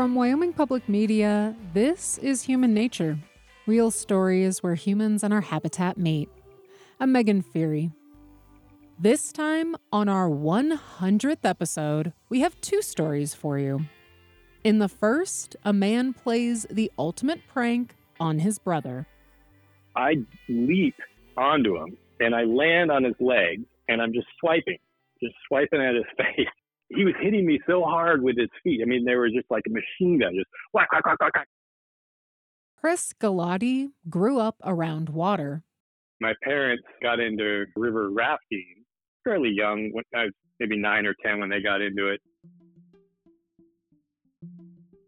From Wyoming Public Media, this is HumaNature real stories where humans and our habitat meet. I'm Megan Feary. This time, on our 100th episode, we have two stories for you. In the first, a man plays the ultimate prank on his brother. I leap onto him and I land on his legs and I'm just swiping, just swiping at his face. He was hitting me so hard with his feet. I mean, they were just like a machine gun, just whack, whack, whack, whack, whack. Chris Galati grew up around water. My parents got into river rafting fairly young. When I was maybe nine or 10 when they got into it.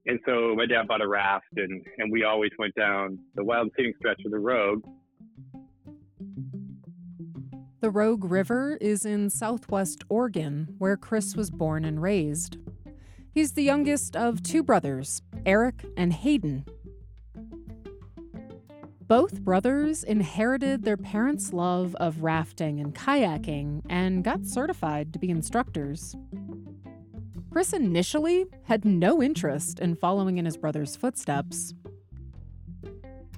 And so my dad bought a raft and, and we always went down the wild scenic stretch of the Rogue the Rogue River is in southwest Oregon, where Chris was born and raised. He's the youngest of two brothers, Eric and Hayden. Both brothers inherited their parents' love of rafting and kayaking and got certified to be instructors. Chris initially had no interest in following in his brother's footsteps.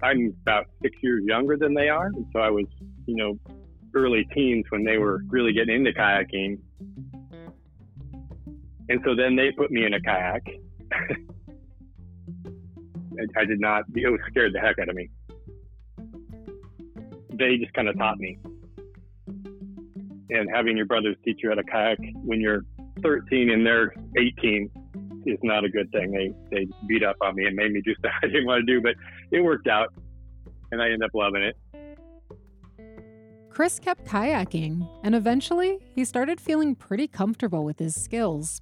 I'm about six years younger than they are, and so I was, you know, early teens when they were really getting into kayaking. And so then they put me in a kayak. I, did not, it was scared the heck out of me. They just kind of taught me. And having your brothers teach you how to kayak when you're 13 and they're 18 is not a good thing. They, they beat up on me and made me do stuff I didn't want to do, but it worked out and I ended up loving it. Chris kept kayaking, and eventually he started feeling pretty comfortable with his skills.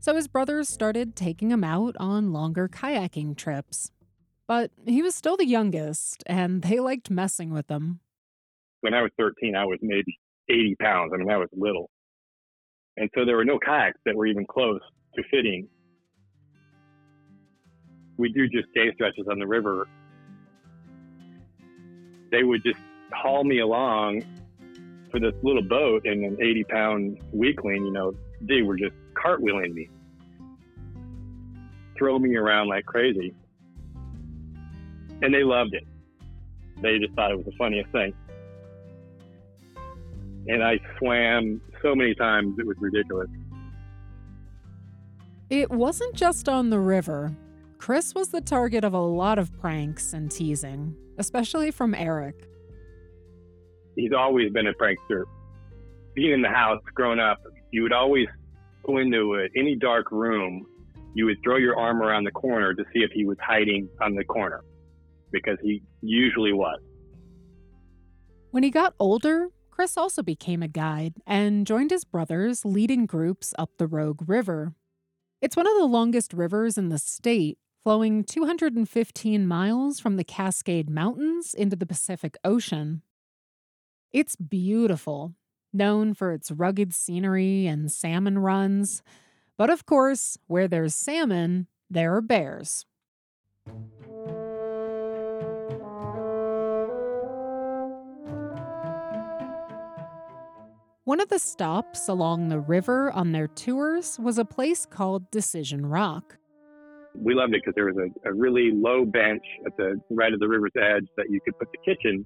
So his brothers started taking him out on longer kayaking trips. But he was still the youngest, and they liked messing with him. When I was 13, I was maybe 80 pounds. I mean, I was little. And so there were no kayaks that were even close to fitting. We do just day stretches on the river. They would just haul me along for this little boat and an 80 pound weakling, you know, they were just cartwheeling me, throw me around like crazy. And they loved it. They just thought it was the funniest thing. And I swam so many times, it was ridiculous. It wasn't just on the river. Chris was the target of a lot of pranks and teasing, especially from Eric he's always been a prankster. Being in the house, growing up, you would always go into a, any dark room. You would throw your arm around the corner to see if he was hiding on the corner, because he usually was. When he got older, Chris also became a guide and joined his brothers leading groups up the Rogue River. It's one of the longest rivers in the state, flowing 215 miles from the Cascade Mountains into the Pacific Ocean. It's beautiful, known for its rugged scenery and salmon runs. But of course, where there's salmon, there are bears. One of the stops along the river on their tours was a place called Decision Rock. We loved it because there was a, a, really low bench at the right of the river's edge that you could put the kitchen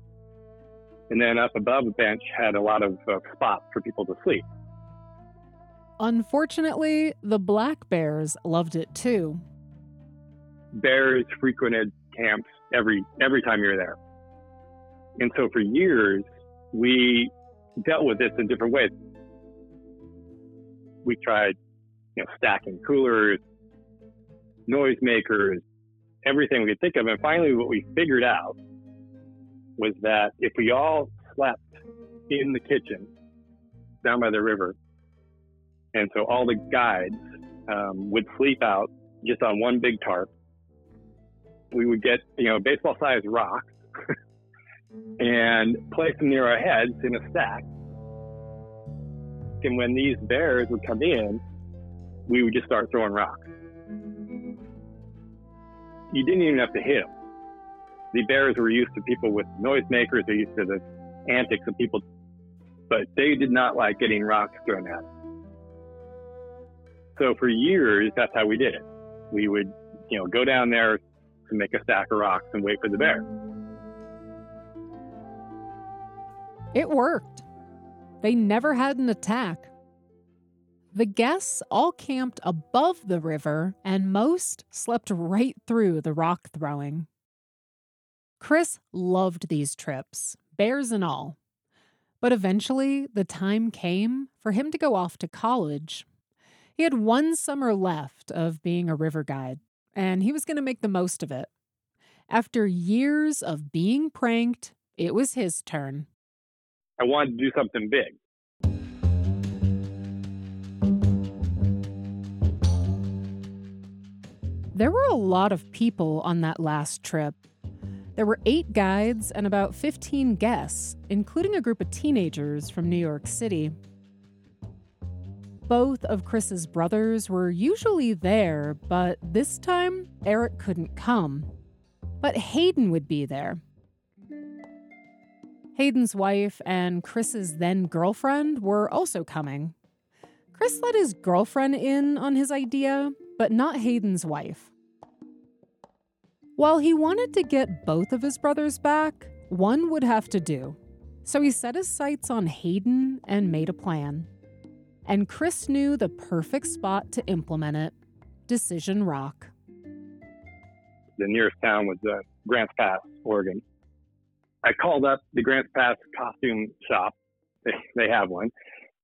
and then up above the bench had a lot of uh, spots for people to sleep. Unfortunately, the black bears loved it too. Bears frequented camps every every time you're there. And so for years we dealt with this in different ways. We tried, you know, stacking coolers, noisemakers, everything we could think of. And finally what we figured out was that if we all slept in the kitchen down by the river, and so all the guides um, would sleep out just on one big tarp, we would get you know baseball sized rocks and place them near our heads in a stack. And when these bears would come in, we would just start throwing rocks. You didn't even have to hit them the bears were used to people with noisemakers. They're used to the antics of people, but they did not like getting rocks thrown at them. So for years, that's how we did it. We would you know, go down there to make a stack of rocks and wait for the bear. It worked. They never had an attack. The guests all camped above the river, and most slept right through the rock throwing. Chris loved these trips, bears and all. But eventually, the time came for him to go off to college. He had one summer left of being a river guide, and he was going to make the most of it. After years of being pranked, it was his turn. I wanted to do something big. There were a lot of people on that last trip. There were eight guides and about 15 guests, including a group of teenagers from New York City. Both of Chris's brothers were usually there, but this time Eric couldn't come. But Hayden would be there. Hayden's wife and Chris's then girlfriend were also coming. Chris let his girlfriend in on his idea, but not Hayden's wife. While he wanted to get both of his brothers back, one would have to do. So he set his sights on Hayden and made a plan. And Chris knew the perfect spot to implement it Decision Rock. The nearest town was uh, Grants Pass, Oregon. I called up the Grants Pass costume shop. They, they have one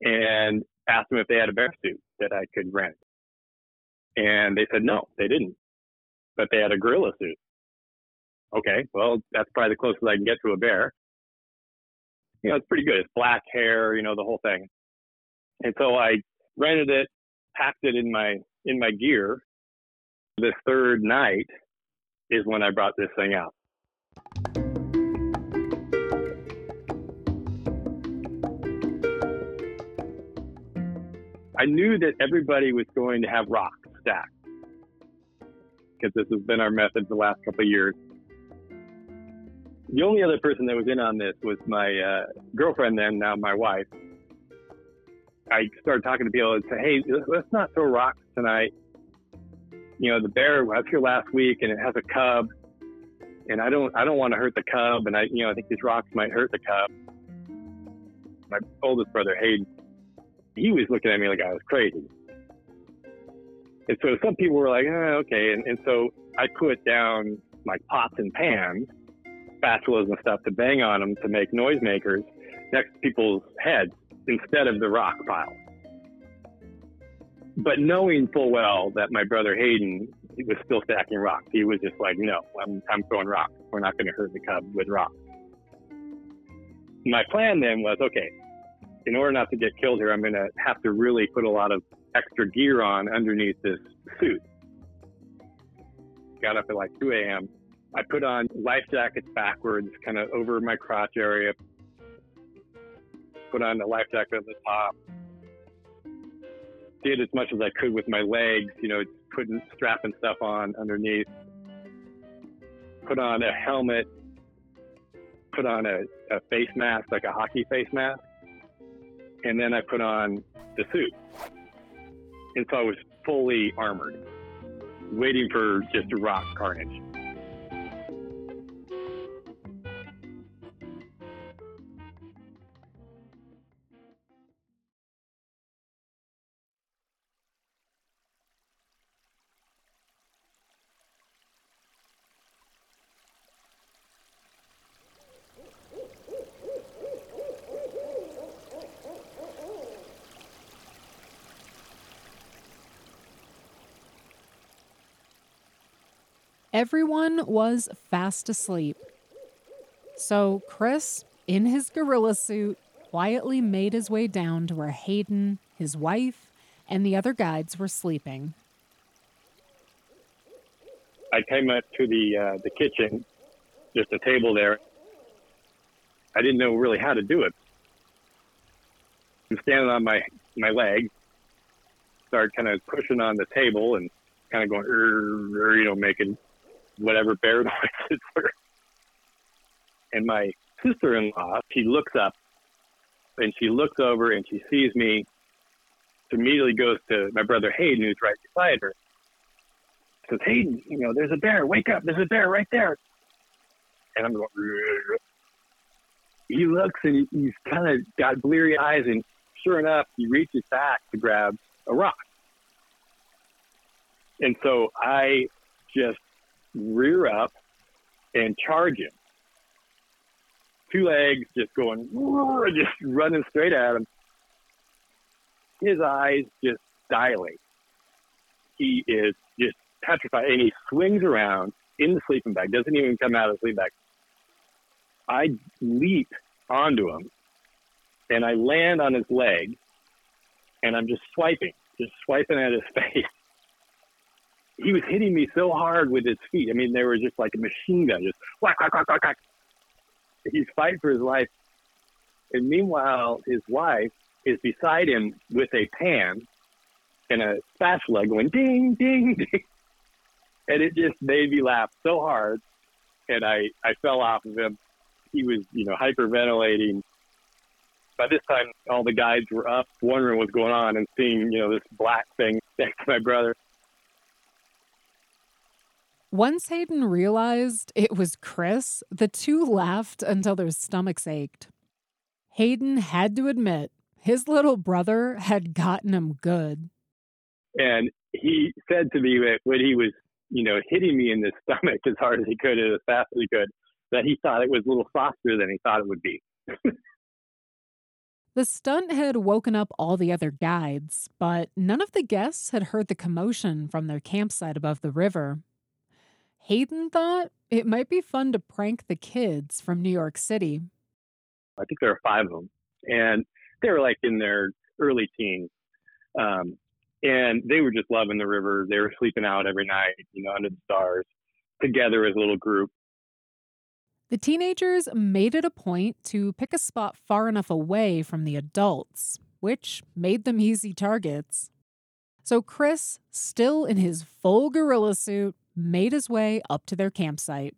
and asked them if they had a bear suit that I could rent. And they said no, they didn't, but they had a gorilla suit okay, well, that's probably the closest I can get to a bear. You know, it's pretty good. It's black hair, you know, the whole thing. And so I rented it, packed it in my in my gear. The third night is when I brought this thing out. I knew that everybody was going to have rocks stacked because this has been our method the last couple of years the only other person that was in on this was my uh, girlfriend then, now my wife. I started talking to people and say, hey, let's not throw rocks tonight. You know, the bear was here last week and it has a cub, and I don't I don't want to hurt the cub, and I you know I think these rocks might hurt the cub. My oldest brother Hayden, he was looking at me like I was crazy. And so some people were like, oh, okay, and, and so I put down my pots and pans spatulas and stuff to bang on them to make noisemakers next to people's heads instead of the rock pile. But knowing full well that my brother Hayden was still stacking rocks, he was just like, no, I'm, I'm throwing rocks. We're not going to hurt the cub with rocks. My plan then was, okay, in order not to get killed here, I'm going to have to really put a lot of extra gear on underneath this suit. Got up at like 2 a.m., I put on life jackets backwards, kind of over my crotch area. Put on a life jacket at the top. Did as much as I could with my legs, you know, putting strapping stuff on underneath. Put on a helmet. Put on a, a face mask, like a hockey face mask. And then I put on the suit. And so I was fully armored, waiting for just rock carnage. Everyone was fast asleep. So Chris, in his gorilla suit, quietly made his way down to where Hayden, his wife, and the other guides were sleeping. I came up to the uh, the kitchen, just a table there. I didn't know really how to do it. I'm standing on my my leg, start kind of pushing on the table and kind of going, you know, making whatever bear noises were. And my sister in law, she looks up and she looks over and she sees me. She immediately goes to my brother Hayden, who's right beside her. says, Hayden, you know, there's a bear. Wake up. There's a bear right there. And I'm going, Rrr. he looks and he's kind of got bleary eyes. And sure enough, he reaches back to grab a rock. And so I just rear up and charge him. Two legs just going, just running straight at him. His eyes just dilate. He is just petrified and he swings around in the sleeping bag, doesn't even come out of the sleeping bag. I leap onto him and I land on his leg and I'm just swiping, just swiping at his face he was hitting me so hard with his feet. I mean, they were just like a machine gun, just whack, whack, whack, whack, whack. He's fighting for his life. And meanwhile, his wife is beside him with a pan and a spatula going ding, ding, ding. And it just made me laugh so hard. And I, I fell off of him. He was, you know, hyperventilating. By this time, all the guides were up, wondering what's going on and seeing, you know, this black thing next to my brother. Once Hayden realized it was Chris, the two laughed until their stomachs ached. Hayden had to admit his little brother had gotten him good. And he said to me that when he was, you know, hitting me in the stomach as hard as he could and as fast as he could, that he thought it was a little softer than he thought it would be. the stunt had woken up all the other guides, but none of the guests had heard the commotion from their campsite above the river. Hayden thought it might be fun to prank the kids from New York City. I think there were five of them, and they were like in their early teens. Um, and they were just loving the river. They were sleeping out every night, you know, under the stars, together as a little group. The teenagers made it a point to pick a spot far enough away from the adults, which made them easy targets. So Chris, still in his full gorilla suit, made his way up to their campsite.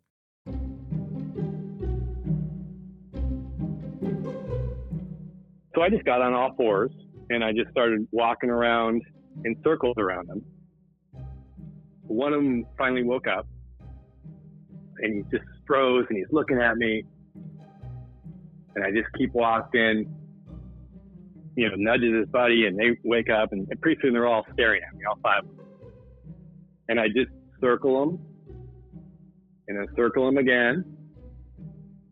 So I just got on all fours and I just started walking around in circles around them. One of them finally woke up and he just froze and he's looking at me. And I just keep walking, you know, nudges his buddy and they wake up and pretty soon they're all staring at me, all five of them. And I just circle them, and then circle them again,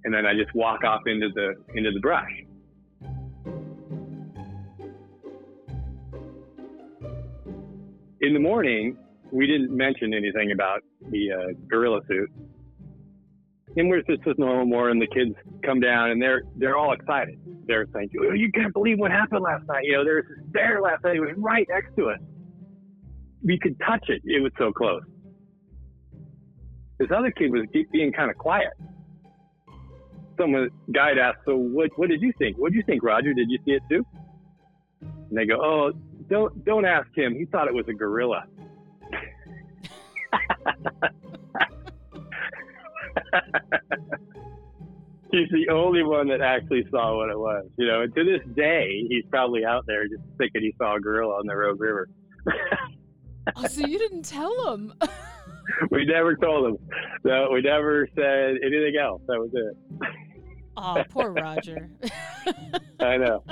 and then I just walk off into the into the brush. In the morning, we didn't mention anything about the uh, gorilla suit, and we're just as normal more, and the kids come down and they're they're all excited. They're saying, oh, "You can't believe what happened last night! You know, there's this bear last night. It was right next to us. We could touch it. It was so close." This other kid was being kind of quiet. Someone guide asked, "So what? What did you think? What did you think, Roger? Did you see it too?" And they go, "Oh, don't don't ask him. He thought it was a gorilla." he's the only one that actually saw what it was. You know, and to this day, he's probably out there just thinking he saw a gorilla on the Rogue River. oh, so you didn't tell him? we never told him. No, we never said anything else. That was it. Oh, poor Roger. I know.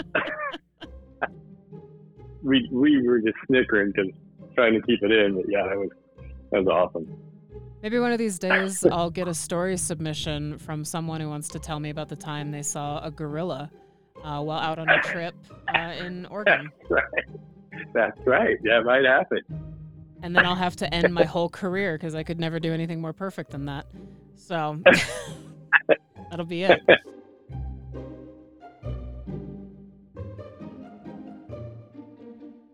we we were just snickering because trying to keep it in, but yeah, that was that was awesome. Maybe one of these days I'll get a story submission from someone who wants to tell me about the time they saw a gorilla uh, while out on a trip uh, in Oregon. That's right. That's right. That might happen and then I'll have to end my whole career because I could never do anything more perfect than that. So that'll be it.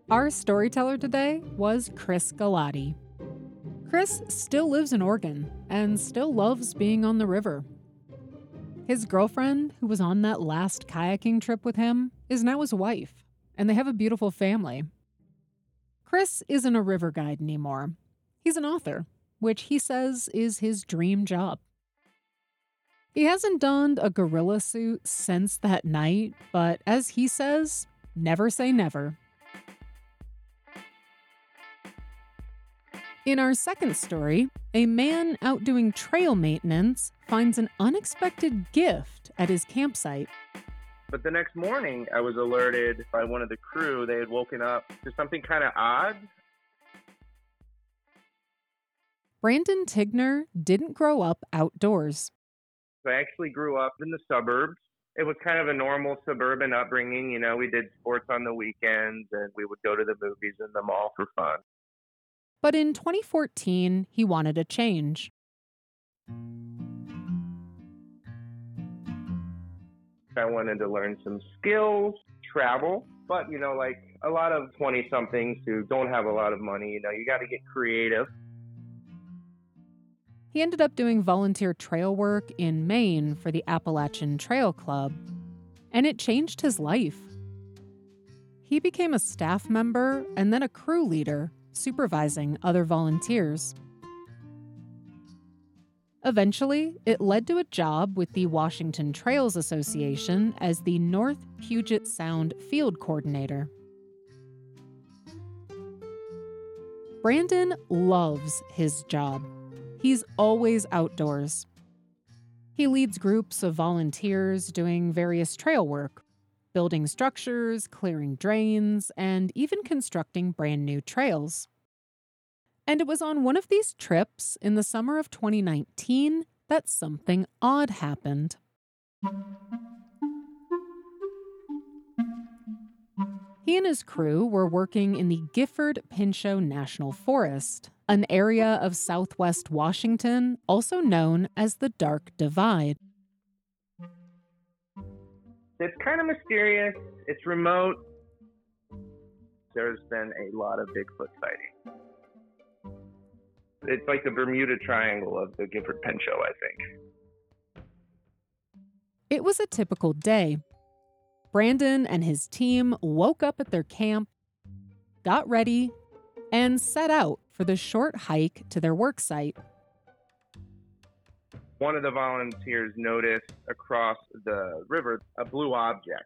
Our storyteller today was Chris Galati. Chris still lives in Oregon and still loves being on the river. His girlfriend, who was on that last kayaking trip with him, is now his wife, and they have a beautiful family Chris isn't a river guide anymore. He's an author, which he says is his dream job. He hasn't donned a gorilla suit since that night, but as he says, never say never. In our second story, a man out doing trail maintenance finds an unexpected gift at his campsite. But the next morning, I was alerted by one of the crew. They had woken up to something kind of odd. Brandon Tigner didn't grow up outdoors. I actually grew up in the suburbs. It was kind of a normal suburban upbringing. You know, we did sports on the weekends and we would go to the movies and the mall for fun. But in 2014, he wanted a change. I wanted to learn some skills, travel, but you know, like a lot of 20 somethings who don't have a lot of money, you know, you got to get creative. He ended up doing volunteer trail work in Maine for the Appalachian Trail Club, and it changed his life. He became a staff member and then a crew leader, supervising other volunteers. Eventually, it led to a job with the Washington Trails Association as the North Puget Sound Field Coordinator. Brandon loves his job. He's always outdoors. He leads groups of volunteers doing various trail work, building structures, clearing drains, and even constructing brand new trails. And it was on one of these trips in the summer of 2019 that something odd happened. He and his crew were working in the Gifford Pinchot National Forest, an area of southwest Washington also known as the Dark Divide. It's kind of mysterious, it's remote. There's been a lot of Bigfoot sightings. It's like the Bermuda Triangle of the Gifford Pinchot, I think. It was a typical day. Brandon and his team woke up at their camp, got ready, and set out for the short hike to their work site. One of the volunteers noticed across the river a blue object.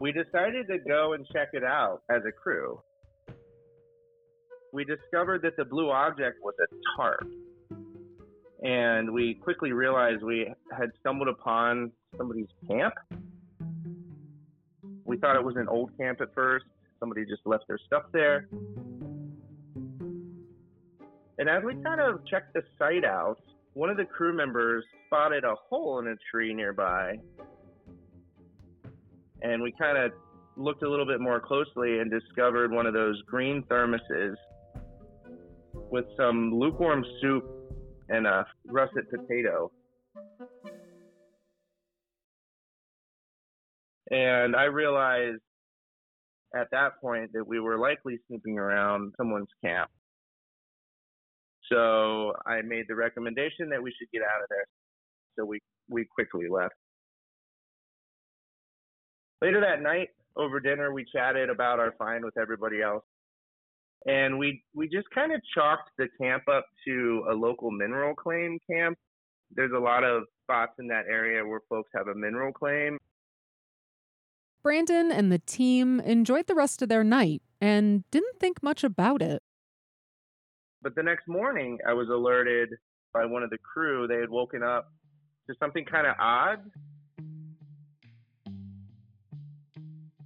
We decided to go and check it out as a crew. We discovered that the blue object was a tarp. And we quickly realized we had stumbled upon somebody's camp. We thought it was an old camp at first. Somebody just left their stuff there. And as we kind of checked the site out, one of the crew members spotted a hole in a tree nearby. And we kind of looked a little bit more closely and discovered one of those green thermoses with some lukewarm soup and a russet potato. And I realized at that point that we were likely snooping around someone's camp. So I made the recommendation that we should get out of there. So we, we quickly left. Later that night, over dinner, we chatted about our find with everybody else. And we, we just kind of chalked the camp up to a local mineral claim camp. There's a lot of spots in that area where folks have a mineral claim. Brandon and the team enjoyed the rest of their night and didn't think much about it. But the next morning, I was alerted by one of the crew. They had woken up to something kind of odd.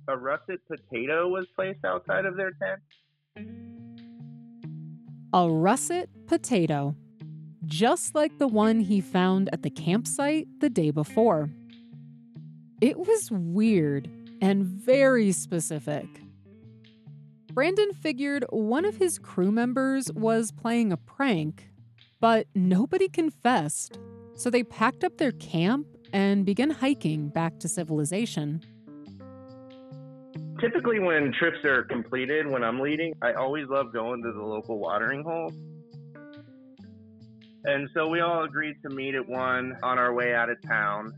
A russet potato was placed outside of their tent. A russet potato, just like the one he found at the campsite the day before. It was weird and very specific. Brandon figured one of his crew members was playing a prank, but nobody confessed. So they packed up their camp and began hiking back to civilization. Typically, when trips are completed, when I'm leading, I always love going to the local watering holes. And so we all agreed to meet at one on our way out of town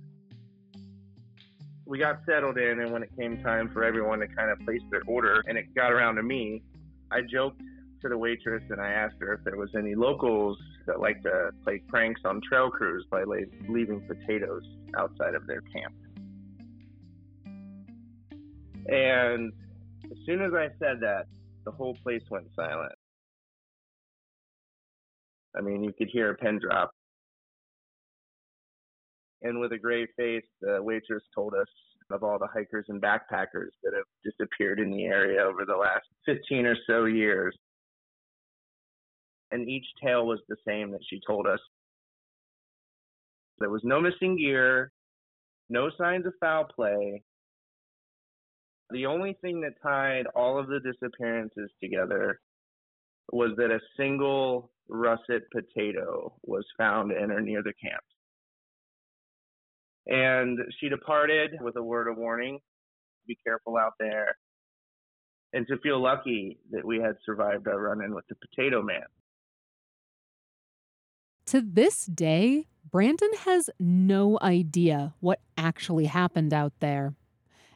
we got settled in, and when it came time for everyone to kind of place their order, and it got around to me, I joked to the waitress and I asked her if there was any locals that like to play pranks on trail crews by leaving potatoes outside of their camp. And as soon as I said that, the whole place went silent. I mean, you could hear a pin drop. And with a grave face, the waitress told us of all the hikers and backpackers that have disappeared in the area over the last 15 or so years. And each tale was the same that she told us. There was no missing gear, no signs of foul play. The only thing that tied all of the disappearances together was that a single russet potato was found in or near the camp. And she departed with a word of warning be careful out there, and to feel lucky that we had survived our run in with the potato man. To this day, Brandon has no idea what actually happened out there.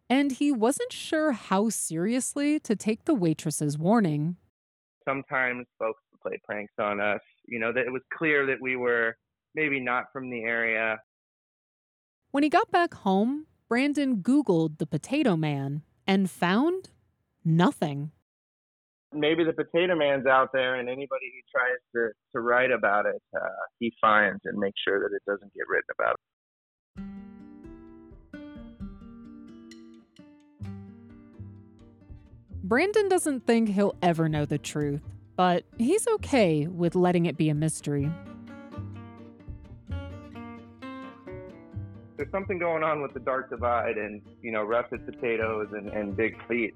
And he wasn't sure how seriously to take the waitress's warning. Sometimes folks would play pranks on us. You know, that it was clear that we were maybe not from the area. When he got back home, Brandon Googled the potato man and found nothing. Maybe the potato man's out there, and anybody who tries to, to write about it, uh, he finds and makes sure that it doesn't get written about. Brandon doesn't think he'll ever know the truth, but he's okay with letting it be a mystery. There's something going on with the Dark Divide and, you know, russet potatoes and, and big feet.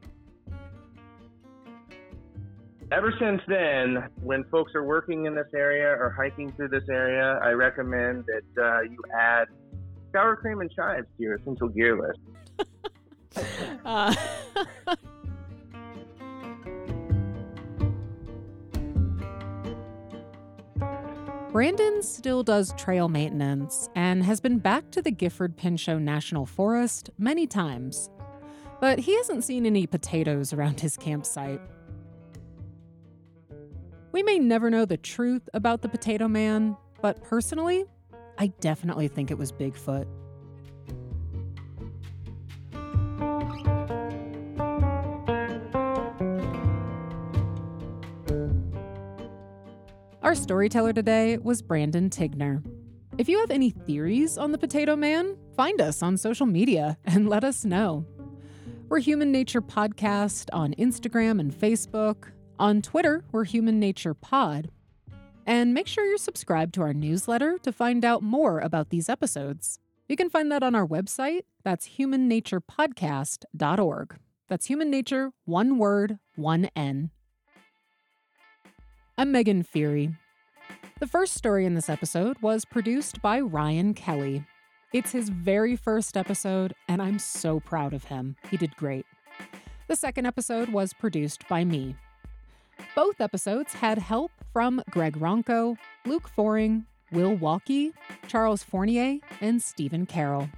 Ever since then, when folks are working in this area or hiking through this area, I recommend that uh, you add sour cream and chives to your essential gear list. uh. Brandon still does trail maintenance and has been back to the Gifford Pinchot National Forest many times. But he hasn't seen any potatoes around his campsite. We may never know the truth about the Potato Man, but personally, I definitely think it was Bigfoot. Our storyteller today was Brandon Tigner. If you have any theories on the Potato Man, find us on social media and let us know. We're HumaNature Podcast on Instagram and Facebook. On Twitter, we're HumaNature Pod. And make sure you're subscribed to our newsletter to find out more about these episodes. You can find that on our website. That's humanaturepodcast.org. That's human nature, one word, one N. I'm Megan Feary. The first story in this episode was produced by Ryan Kelly. It's his very first episode, and I'm so proud of him. He did great. The second episode was produced by me. Both episodes had help from Greg Ronco, Luke Foring, Will Walkey, Charles Fournier, and Stephen Carroll.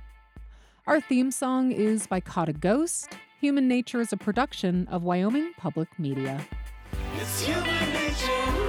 Our theme song is by Caught a Ghost. HumaNature is a production of Wyoming Public Media. Nature.